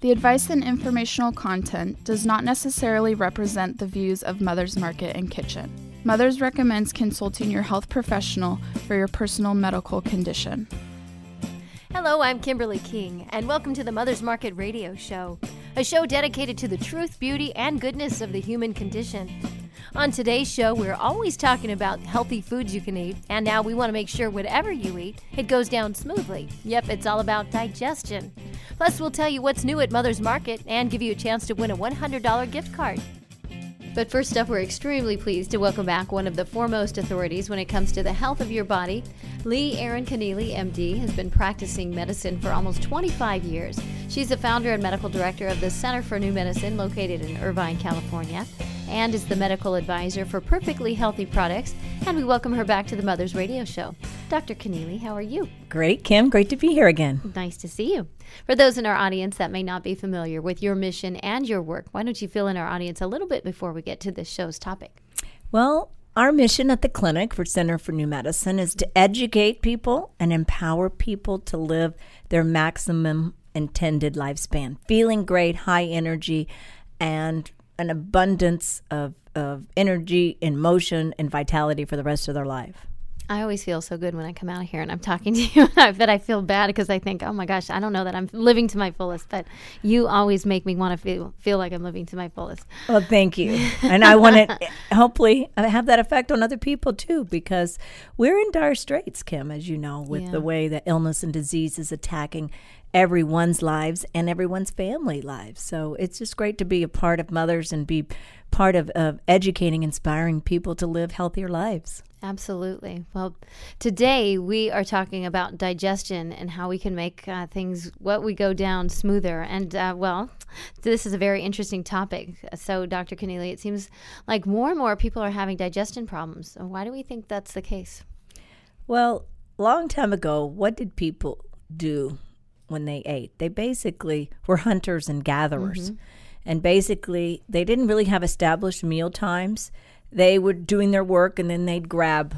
The advice and informational content does not necessarily represent the views of Mother's Market and Kitchen. Mother's recommends consulting your health professional for your personal medical condition. Hello, I'm Kimberly King, and welcome to the Mother's Market Radio Show, a show dedicated to the truth, beauty, and goodness of the human condition. On today's show, we're always talking about healthy foods you can eat, and now we want to make sure whatever you eat, it goes down smoothly. Yep, it's all about digestion. Plus, we'll tell you what's new at Mother's Market and give you a chance to win a $100 gift card. But first up, we're extremely pleased to welcome back one of the foremost authorities when it comes to the health of your body. Leigh Erin Connealy, MD, has been practicing medicine for almost 25 years. She's the founder and medical director of the Center for New Medicine located in Irvine, California and is the medical advisor for Perfectly Healthy Products. And we welcome her back to the Mother's Radio Show. Dr. Connealy, how are you? Great, Kim. Great to be here again. Nice to see you. For those in our audience that may not be familiar with your mission and your work, why don't you fill in our audience a little bit before we get to this show's topic? Well, our mission at the clinic for Center for New Medicine is to educate people and empower people to live their maximum intended lifespan, feeling great, high energy, and an abundance of, of energy and motion and vitality for the rest of their life. I always feel so good when I come out of here and I'm talking to you. I bet I feel bad because I think, oh my gosh, I don't know that I'm living to my fullest. But you always make me want to feel feel like I'm living to my fullest. Well, thank you, and I want to hopefully uh, have that effect on other people too, because we're in dire straits, Kim, as you know, with yeah. the way that illness and disease is attacking everyone's lives and everyone's family lives. So it's just great to be a part of mothers and be part of, of educating, inspiring people to live healthier lives. Absolutely. Well, today we are talking about digestion and how we can make uh, things, what we go down smoother. And, uh, well, this is a very interesting topic. So, Dr. Connealy, it seems like more and more people are having digestion problems. Why do we think that's the case? Well, long time ago, what did people do when they ate. They basically were hunters and gatherers. Mm-hmm. And basically, they didn't really have established meal times. They were doing their work and then they'd grab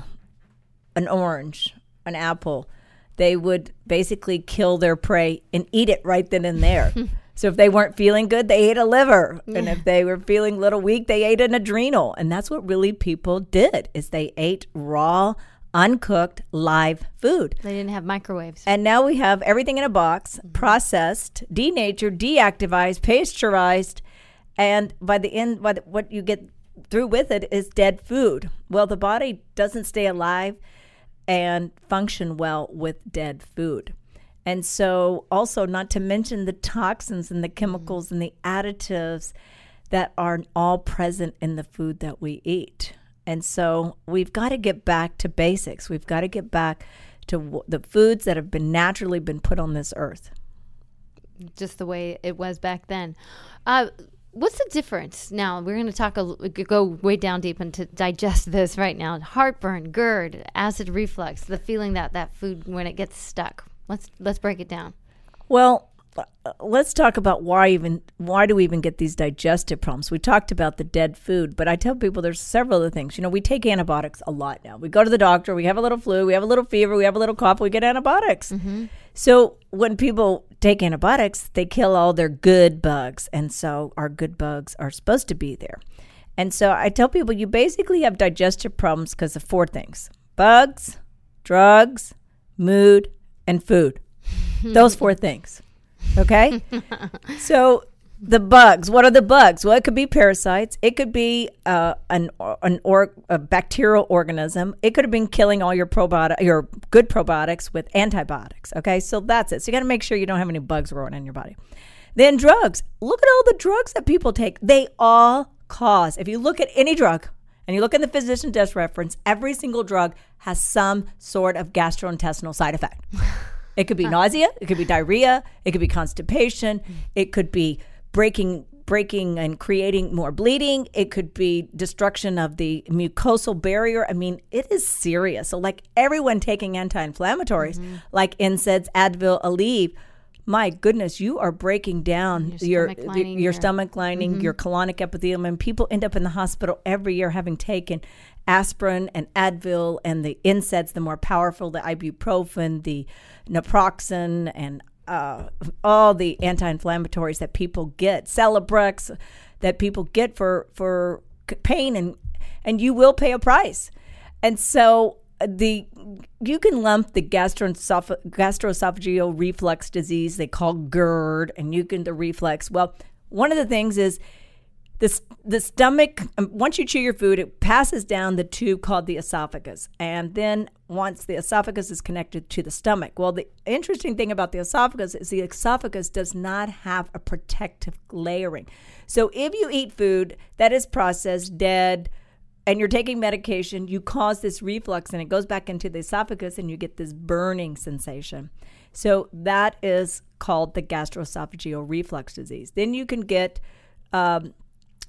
an orange, an apple. They would basically kill their prey and eat it right then and there. so if they weren't feeling good, they ate a liver. Yeah. And if they were feeling a little weak, they ate an adrenal. And that's what really people did is they ate raw uncooked live food. They didn't have microwaves. And now we have everything in a box, mm-hmm. processed, denatured, deactivized, pasteurized, and by the end, by the, what you get through with it is dead food. Well, the body doesn't stay alive and function well with dead food. And so, also, not to mention the toxins and the chemicals mm-hmm. and the additives that are all present in the food that we eat. And so we've got to get back to basics. We've got to get back to w- the foods that have been naturally been put on this earth. Just the way it was back then. Uh, what's the difference now? We're going to talk a, go way down deep and to digest this right now. Heartburn, GERD, acid reflux, the feeling that that food when it gets stuck. Let's let's break it down. Well, let's talk about why even why do we even get these digestive problems? We talked about the dead food but i tell people there's several other things. You know we take antibiotics a lot now. We go to the doctor we have a little flu we have a little fever we have a little cough we get antibiotics. Mm-hmm. so when people take antibiotics they kill all their good bugs and so our good bugs are supposed to be there. And so i tell people you basically have digestive problems because of four things bugs drugs mood and food. Those four things Okay. so the bugs. What are the bugs? Well, it could be parasites. It could be uh, an an or a bacterial organism. It could have been killing all your probiotic your good probiotics with antibiotics. Okay, so that's it. So you got to make sure you don't have any bugs growing in your body. Then drugs. Look at all the drugs that people take. They all cause. If you look at any drug and you look in the physician desk reference, every single drug has some sort of gastrointestinal side effect. It could be nausea, it could be diarrhea, it could be constipation, it could be breaking breaking and creating more bleeding. It could be destruction of the mucosal barrier. I mean, it is serious. So like everyone taking anti-inflammatories mm-hmm. like NSAIDs, Advil, Aleve, my goodness, you are breaking down your your, stomach lining, your, stomach lining, mm-hmm. your colonic epithelium, and people end up in the hospital every year having taken aspirin and Advil and the NSAIDs, the more powerful, the ibuprofen, the naproxen, and uh, all the anti-inflammatories that people get, Celebrex, that people get for for pain, and and you will pay a price. And so uh, the you can lump the gastroesoph- gastroesophageal reflux disease they call GERD, and you can the reflux. Well, one of the things is the, the stomach, um, once you chew your food, it passes down the tube called the esophagus. And then once the esophagus is connected to the stomach. Well, the interesting thing about the esophagus is the esophagus does not have a protective layering. So if you eat food that is processed, dead, and you're taking medication, you cause this reflux and it goes back into the esophagus and you get this burning sensation. So that is called the gastroesophageal reflux disease. Then you can get um,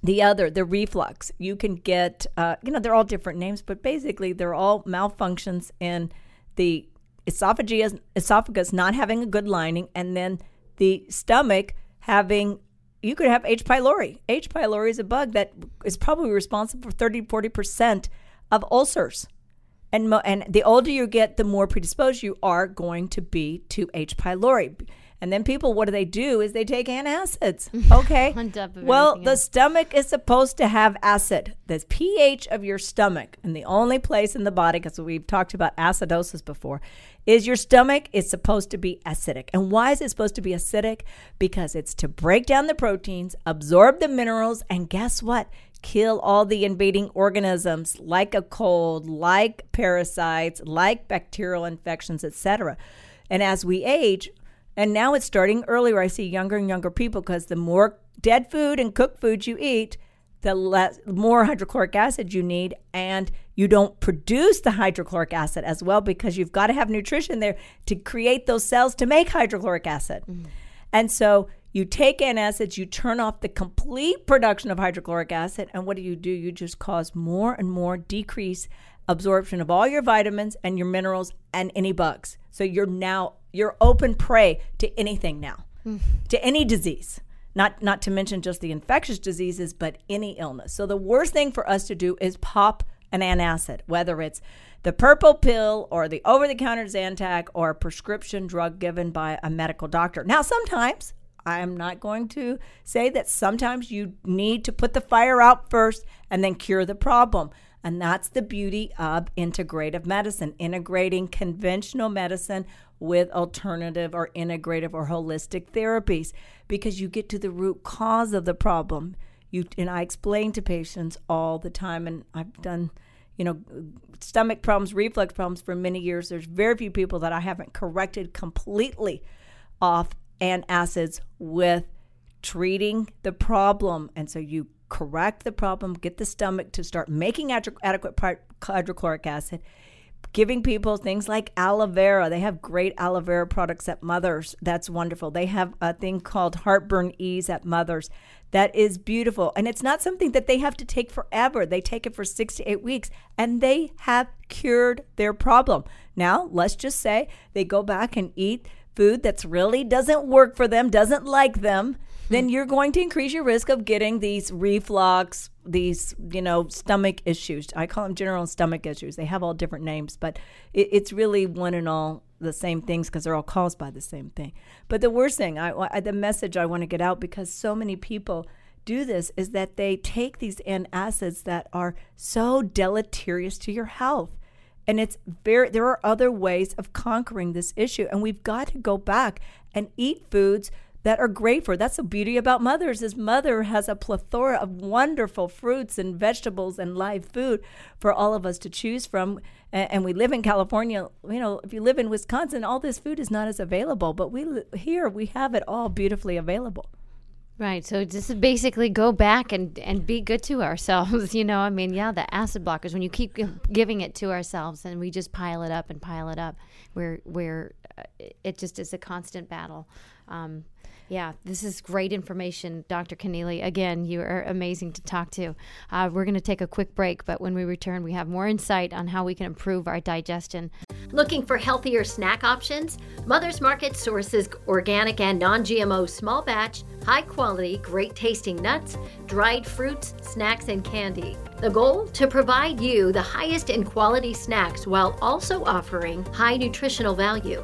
the other, the reflux, you can get, uh, you know, they're all different names, but basically they're all malfunctions in the esophagus, esophagus not having a good lining, and then the stomach having, you could have H. pylori. H. pylori is a bug that is probably responsible for 30, 40% of ulcers. And, mo- and the older you get, the more predisposed you are going to be to H. pylori and then people, what do they do? Is they take antacids. Okay. well, the stomach is supposed to have acid. The pH of your stomach, and the only place in the body, because we've talked about acidosis before, is your stomach is supposed to be acidic. And why is it supposed to be acidic? Because it's to break down the proteins, absorb the minerals, and guess what? Kill all the invading organisms like a cold, like parasites, like bacterial infections, etc. And as we age, and now it's starting earlier. I see younger and younger people because the more dead food and cooked food you eat, the less, more hydrochloric acid you need, and you don't produce the hydrochloric acid as well because you've got to have nutrition there to create those cells to make hydrochloric acid. Mm-hmm. And so you take antacids, you turn off the complete production of hydrochloric acid, and what do you do? You just cause more and more decrease absorption of all your vitamins and your minerals and any bugs. So you're now you're open prey to anything now, mm. to any disease. Not not to mention just the infectious diseases, but any illness. So the worst thing for us to do is pop an antacid, whether it's the purple pill or the over-the-counter Zantac or a prescription drug given by a medical doctor. Now sometimes I'm not going to say that sometimes you need to put the fire out first and then cure the problem. And that's the beauty of integrative medicine, integrating conventional medicine with alternative or integrative or holistic therapies because you get to the root cause of the problem. You and I explain to patients all the time and I've done you know stomach problems, reflux problems for many years. There's very few people that I haven't corrected completely off antacids with treating the problem. And so you correct the problem, get the stomach to start making adequate hydrochloric acid, giving people things like aloe vera. They have great aloe vera products at Mother's. That's wonderful. They have a thing called Heartburn Ease at Mother's. That is beautiful. And it's not something that they have to take forever. They take it for six to eight weeks and they have cured their problem. Now, let's just say they go back and eat food that's really doesn't work for them, doesn't like them then you're going to increase your risk of getting these reflux, these, you know, stomach issues. I call them general stomach issues. They have all different names, but it, it's really one and all the same things because they're all caused by the same thing. But the worst thing, I, I the message I want to get out because so many people do this is that they take these antacids that are so deleterious to your health. And it's very there are other ways of conquering this issue. And we've got to go back and eat foods that are great for. That's the beauty about mothers is mother has a plethora of wonderful fruits and vegetables and live food for all of us to choose from. And, we live in California. You know, if you live in Wisconsin, all this food is not as available. But we here we have it all beautifully available. Right. So just basically go back and, and be good to ourselves. You know, I mean, yeah, the acid blockers, when you keep giving it to ourselves and we just pile it up and pile it up, where uh, it just is a constant battle. Um, yeah, this is great information, Dr. Connealy. Again, you are amazing to talk to. Uh, we're going to take a quick break, but when we return, we have more insight on how we can improve our digestion. Looking for healthier snack options? Mother's Market sources organic and non GMO small batch, high quality, great tasting nuts, dried fruits, snacks, and candy. The goal? To provide you the highest in quality snacks while also offering high nutritional value.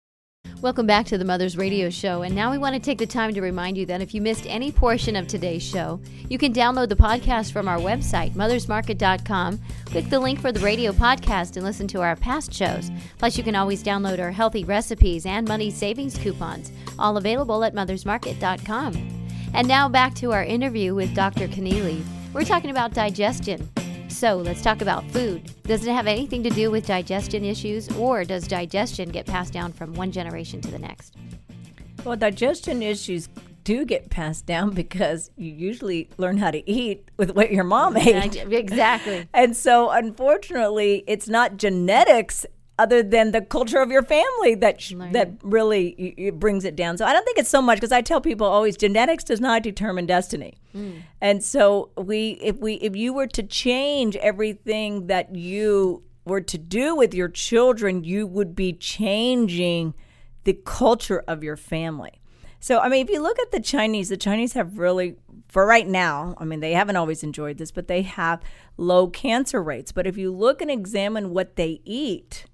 Welcome back to the Mother's Radio Show. And now we want to take the time to remind you that if you missed any portion of today's show, you can download the podcast from our website, mothersmarket.com. Click the link for the radio podcast and listen to our past shows. Plus, you can always download our healthy recipes and money savings coupons, all available at mothersmarket.com. And now back to our interview with Dr. Connealy. We're talking about digestion. So let's talk about food. Does it have anything to do with digestion issues, or does digestion get passed down from one generation to the next? Well, digestion issues do get passed down because you usually learn how to eat with what your mom ate. Exactly. and so, unfortunately, it's not genetics other than the culture of your family that sh- that really it brings it down. So I don't think it's so much because I tell people always genetics does not determine destiny. Mm. And so we if we if you were to change everything that you were to do with your children, you would be changing the culture of your family. So I mean if you look at the Chinese, the Chinese have really for right now, I mean, they haven't always enjoyed this, but they have low cancer rates. But if you look and examine what they eat,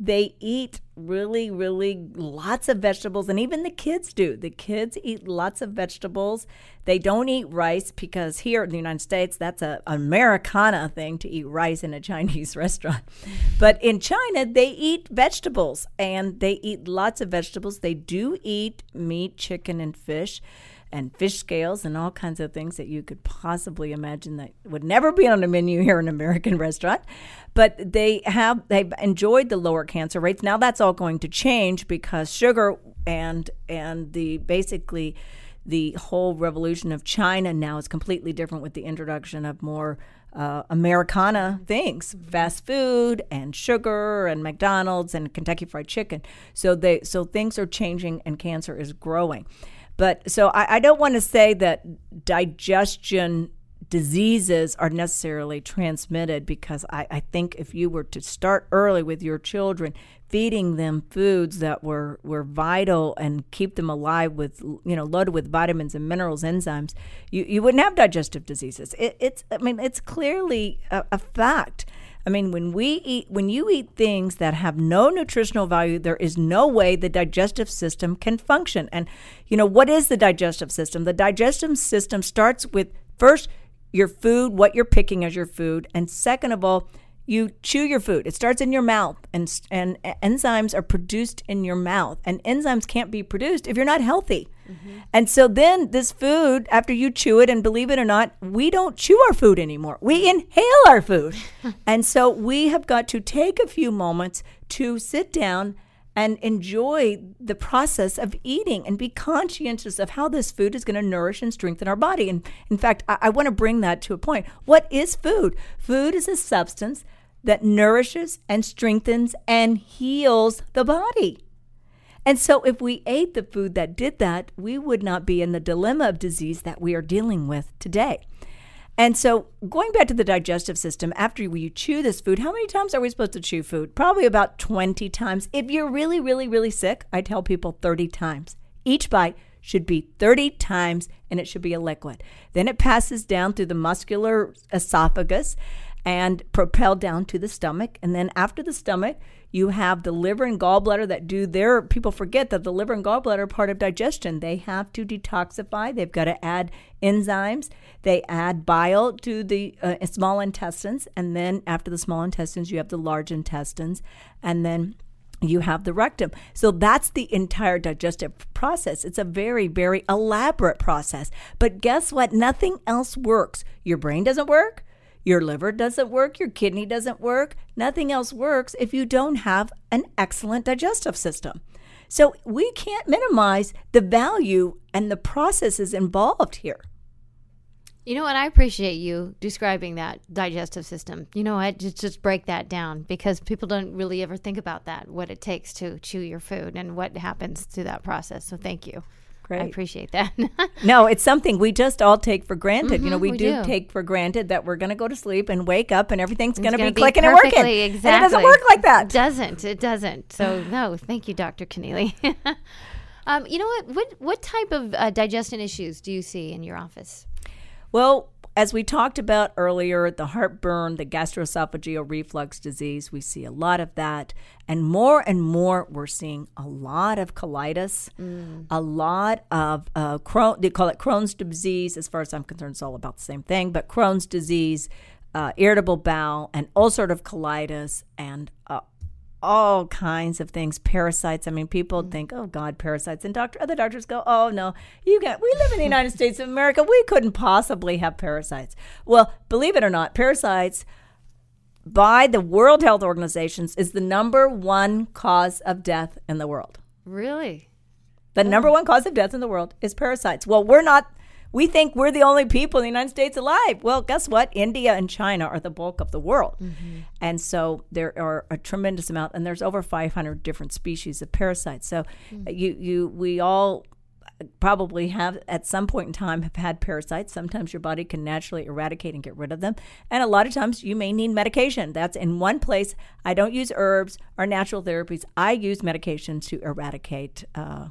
they eat really, really lots of vegetables, and even the kids do. The kids eat lots of vegetables. They don't eat rice because here in the United States, that's a Americana thing to eat rice in a Chinese restaurant. But in China, they eat vegetables, and they eat lots of vegetables. They do eat meat, chicken, and fish and fish scales and all kinds of things that you could possibly imagine that would never be on a menu here in an American restaurant. But they have they've enjoyed the lower cancer rates. Now that's all going to change because sugar and and the basically the whole revolution of China now is completely different with the introduction of more uh, Americana things, fast food and sugar and McDonald's and Kentucky Fried Chicken. So they so things are changing and cancer is growing. But so I, I don't want to say that digestion diseases are necessarily transmitted because I, I, think if you were to start early with your children, feeding them foods that were, were vital and keep them alive with, you know, loaded with vitamins and minerals, enzymes, you, you wouldn't have digestive diseases. It, it's, I mean, it's clearly a, a fact. I mean, when we eat, when you eat things that have no nutritional value, there is no way the digestive system can function. And, you know, what is the digestive system? The digestive system starts with first your food, what you're picking as your food, and second of all, you chew your food. It starts in your mouth, and and enzymes are produced in your mouth, and enzymes can't be produced if you're not healthy. Mm-hmm. And so then this food, after you chew it, and believe it or not, we don't chew our food anymore. We inhale our food, and so we have got to take a few moments to sit down and enjoy the process of eating and be conscientious of how this food is going to nourish and strengthen our body. And in fact, I, I want to bring that to a point. What is food? Food is a substance that nourishes and strengthens and heals the body. And so, if we ate the food that did that, we would not be in the dilemma of disease that we are dealing with today. And so, going back to the digestive system, after you chew this food, how many times are we supposed to chew food? Probably about 20 times. If you're really, really, really sick, I tell people 30 times. Each bite should be 30 times and it should be a liquid. Then it passes down through the muscular esophagus and propelled down to the stomach. And then after the stomach, you have the liver and gallbladder that do their, people forget that the liver and gallbladder are part of digestion. They have to detoxify, they've got to add enzymes, they add bile to the uh, small intestines. And then after the small intestines, you have the large intestines. And then you have the rectum. So that's the entire digestive process. It's a very, very elaborate process. But guess what? Nothing else works. Your brain doesn't work. Your liver doesn't work, your kidney doesn't work, nothing else works if you don't have an excellent digestive system. So we can't minimize the value and the processes involved here. You know what? I appreciate you describing that digestive system. You know what? Just just break that down because people don't really ever think about that, what it takes to chew your food and what happens through that process. So thank you. Great. I appreciate that. no, it's something we just all take for granted. you know, Mhm, we, we do, do. take for granted that we're going to go to sleep and wake up and everything's going to be be clicking and working. Exactly. And it doesn't work like that. It doesn't. It doesn't. So no, thank you, Dr. Connealy. um, you know what? What what type of uh, digestion issues do you see in your office? Well, as we talked about earlier, the heartburn, the gastroesophageal reflux disease, we see a lot of that. And more and more, we're seeing a lot of colitis, a lot of uh, Crohn, they call it Crohn's disease. As far as I'm concerned, it's all about the same thing, but Crohn's disease, uh, irritable bowel, and ulcerative colitis, and uh, all kinds of things. Parasites. I mean people mm. think oh god parasites. And doctor other doctors go oh no you can we live in the united states of america. We couldn't possibly have parasites. Well believe it or not parasites by the world health organizations is the number one cause of death in the world. Really? the number oh. one cause of death in the world is parasites. Well we're not we think we're the only people in the United States alive. Well, guess what? India and China are the bulk of the world. And so there are a tremendous amount and there's over 500 different species of parasites. So you you we all probably have at some point in time have had parasites. Sometimes your body can naturally eradicate and get rid of them. And a lot of times you may need medication. That's in one place. I don't use herbs or natural therapies. I use medications to eradicate uh,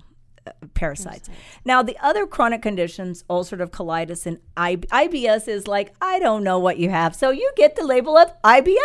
parasites. Now, the other chronic conditions, ulcerative colitis and I- IBS, is like, I don't know what you have. So you get the label of IBS.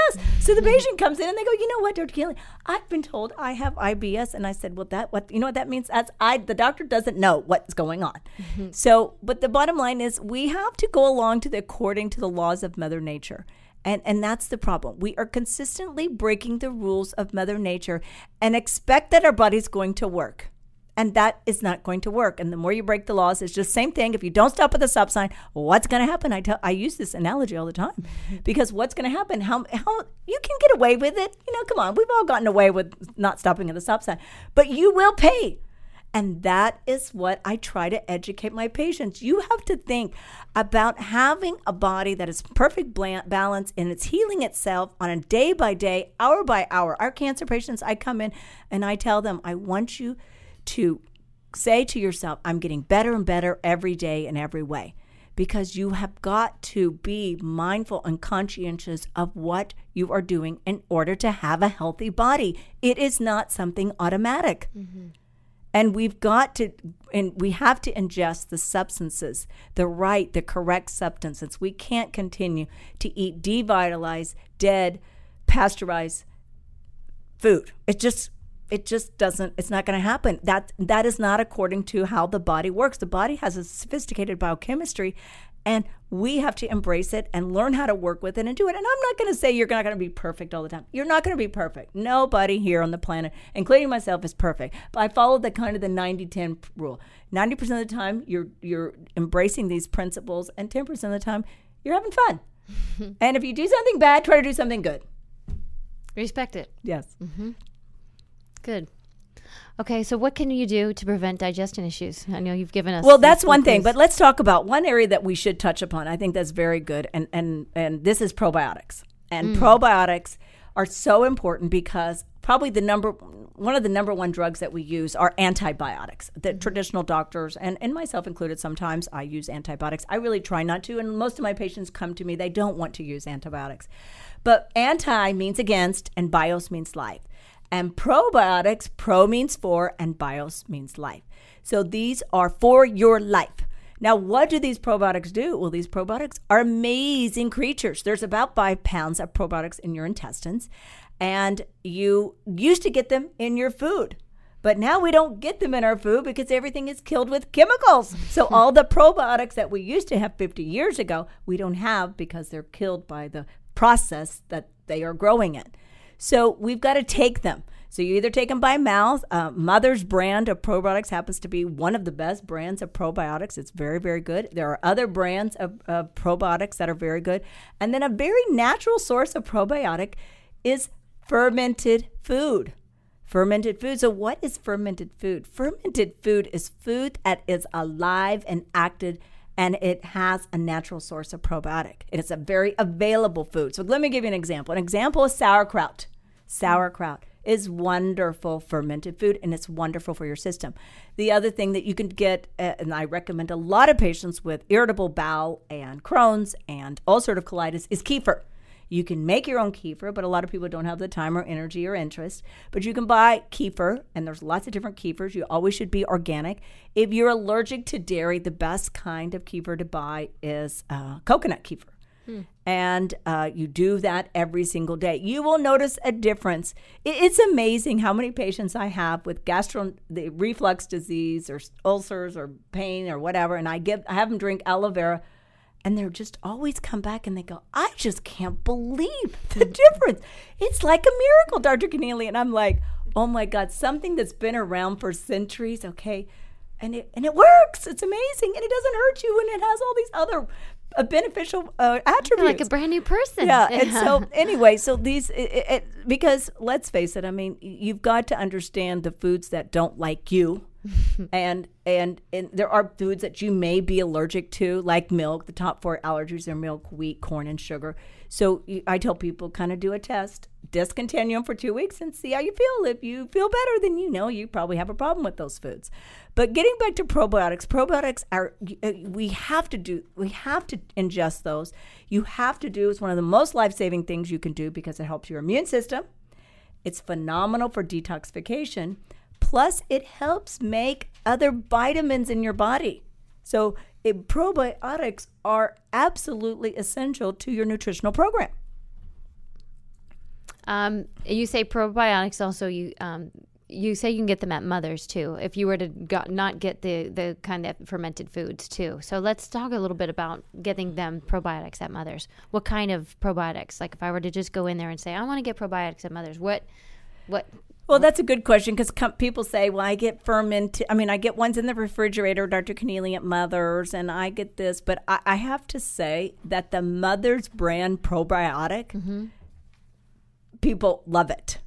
So the mm-hmm. patient comes in and they go, you know what, Dr. Keeling, I've been told I have IBS. And I said, well, that, what, you know what that means? That's, I, the doctor doesn't know what's going on. Mm-hmm. So, but the bottom line is we have to go along to the, according to the laws of Mother Nature. And, and that's the problem. We are consistently breaking the rules of Mother Nature and expect that our body's going to work and that is not going to work. And the more you break the laws, it's just same thing. If you don't stop at the stop sign, what's going to happen? I tell, I use this analogy all the time because what's going to happen? How how you can get away with it? You know, come on, we've all gotten away with not stopping at the stop sign, but you will pay. And that is what I try to educate my patients. You have to think about having a body that is perfect balance and it's healing itself on a day by day, hour by hour. Our cancer patients, I come in and I tell them, I want you to say to yourself, I'm getting better and better every day in every way. Because you have got to be mindful and conscientious of what you are doing in order to have a healthy body. It is not something automatic. Mm-hmm. And we've got to, and we have to ingest the substances, the right, the correct substances. We can't continue to eat devitalized, dead, pasteurized food. It just it just doesn't it's not going to happen. That that is not according to how the body works. The body has a sophisticated biochemistry and we have to embrace it and learn how to work with it and do it. And I'm not going to say you're not going to be perfect all the time. You're not going to be perfect. Nobody here on the planet, including myself, is perfect. But I follow the kind of the 90-10 rule. 90% of the time you're you're embracing these principles and 10% of the time you're having fun. and if you do something bad, try to do something good. Respect it. Yes. Mm-hmm. Good. Okay, so what can you do to prevent digestion issues? I know you've given us. Well, that's one thing, but let's talk about one area that we should touch upon. I think that's very good, and and and this is probiotics. And hmm. probiotics are so important because probably the number one of the number one drugs that we use are antibiotics. The mm-hmm. traditional doctors and and myself included, sometimes I use antibiotics. I really try not to, and most of my patients come to me they don't want to use antibiotics. But anti means against, and bios means life. And probiotics, pro means for, and bios means life. So these are for your life. Now, what do these probiotics do? Well, these probiotics are amazing creatures. There's about five pounds of probiotics in your intestines, and you used to get them in your food. But now we don't get them in our food because everything is killed with chemicals. So all the probiotics that we used to have 50 years ago, we don't have because they're killed by the process that they are growing in. So we've got to take them. So you either take them by mouth. Uh, Mother's brand of probiotics happens to be one of the best brands of probiotics. It's very, very good. There are other brands of, of probiotics that are very good. And then a very natural source of probiotic is fermented food. Fermented food. So, what is fermented food? Fermented food is food that is alive and active and it has a natural source of probiotic. It is a very available food. So, let me give you an example. An example is sauerkraut. Sauerkraut is wonderful fermented food and it's wonderful for your system. The other thing that you can get, uh, and I recommend a lot of patients with irritable bowel and Crohn's and ulcerative colitis, is kefir. You can make your own kefir, but a lot of people don't have the time or energy or interest. But you can buy kefir, and there's lots of different kefirs. You always should be organic. If you're allergic to dairy, the best kind of kefir to buy is uh, coconut kefir. And uh, you do that every single day. You will notice a difference. It's amazing how many patients I have with gastro the reflux disease or ulcers or pain or whatever, and I give I have them drink aloe vera, and they're just always come back and they go, I just can't believe the difference. It's like a miracle, Dr. Connealy. And I'm like, oh my God, something that's been around for centuries, okay? And it and it works. It's amazing, and it doesn't hurt you, and it has all these other a beneficial uh, attribute, like a brand new person. Yeah. and so anyway, so these it, it, because let's face it, I mean, you've got to understand the foods that don't like you. and, and and there are foods that you may be allergic to, like milk. The top four allergies are milk, wheat, corn, and sugar. So I tell people kind of do a test, discontinue them for two weeks, and see how you feel. If you feel better, then you know you probably have a problem with those foods. But getting back to probiotics, probiotics are uh, we have to do we have to ingest those. You have to do it's one of the most life saving things you can do because it helps your immune system. It's phenomenal for detoxification. Plus, it helps make other vitamins in your body. So it, probiotics are absolutely essential to your nutritional program. Um, you say probiotics also you um, you say you can get them at Mother's too. If you were to got, not get the the kind of fermented foods too. So let's talk a little bit about getting them probiotics at Mother's. What kind of probiotics? Like if I were to just go in there and say I want to get probiotics at Mother's, what what well, that's a good question because com- people say, well, I get fermented. I mean, I get ones in the refrigerator, Dr. Connealy at Mother's, and I get this. But I, I have to say that the Mother's brand probiotic, mm-hmm. People love it.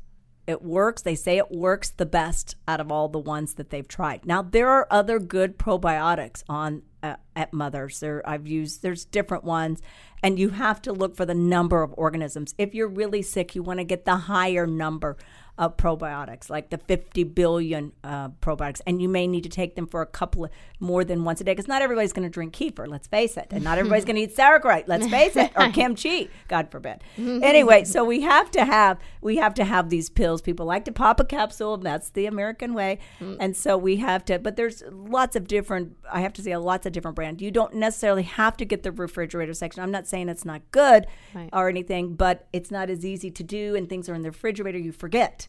It works. They say it works the best out of all the ones that they've tried. Now, there are other good probiotics on uh, at Mother's. There, I've used. There's different ones, and you have to look for the number of organisms. If you're really sick, you want to get the higher number of probiotics, like the 50 billion uh, probiotics, and you may need to take them for a couple of more than once a day because not everybody's going to drink kefir, let's face it, and not everybody's going to eat sauerkraut, let's face it, or kimchi, God forbid. anyway, so we have to have we have to have these pills. People like to pop a capsule, that's the American way, mm. and so we have to. But there's lots of different. I have to say, lots of different brands. You don't necessarily have to get the refrigerator section. I'm not saying it's not good right. or anything, but it's not as easy to do, and things are in the refrigerator. You forget.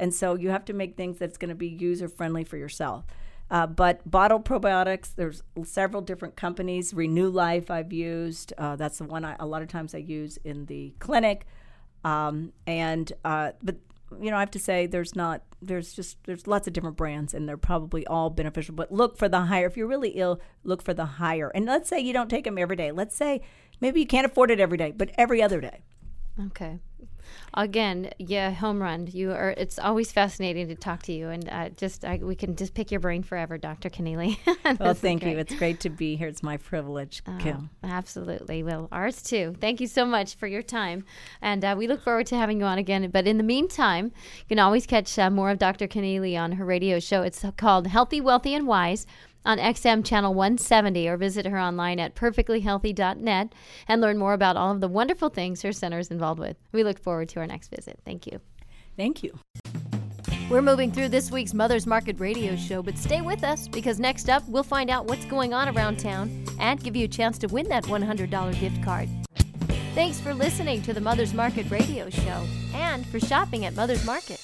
And so you have to make things that's going to be user friendly for yourself. Uh, but bottled probiotics, there's several different companies. Renew Life, I've used. Uh, that's the one I, a lot of times I use in the clinic. Um, and uh, but you know, I have to say, there's not. There's just there's lots of different brands, and they're probably all beneficial. But look for the higher. If you're really ill, look for the higher. And let's say you don't take them every day. Let's say maybe you can't afford it every day, but every other day. Okay again, yeah, home run. You are. It's always fascinating to talk to you, and uh, just I, we can just pick your brain forever, Dr. Connealy. well, thank you. It's great to be here. It's my privilege, oh, Kim. Absolutely. Well, ours too. Thank you so much for your time, and uh, we look forward to having you on again. But in the meantime, you can always catch uh, more of Dr. Connealy on her radio show. It's called Healthy, Wealthy, and Wise on XM channel 170 or visit her online at perfectlyhealthy.net and learn more about all of the wonderful things her center is involved with. We look forward to our next visit. Thank you. Thank you. We're moving through this week's Mother's Market radio show, but stay with us because next up we'll find out what's going on around town and give you a chance to win that $100 gift card. Thanks for listening to the Mother's Market radio show and for shopping at Mother's Market.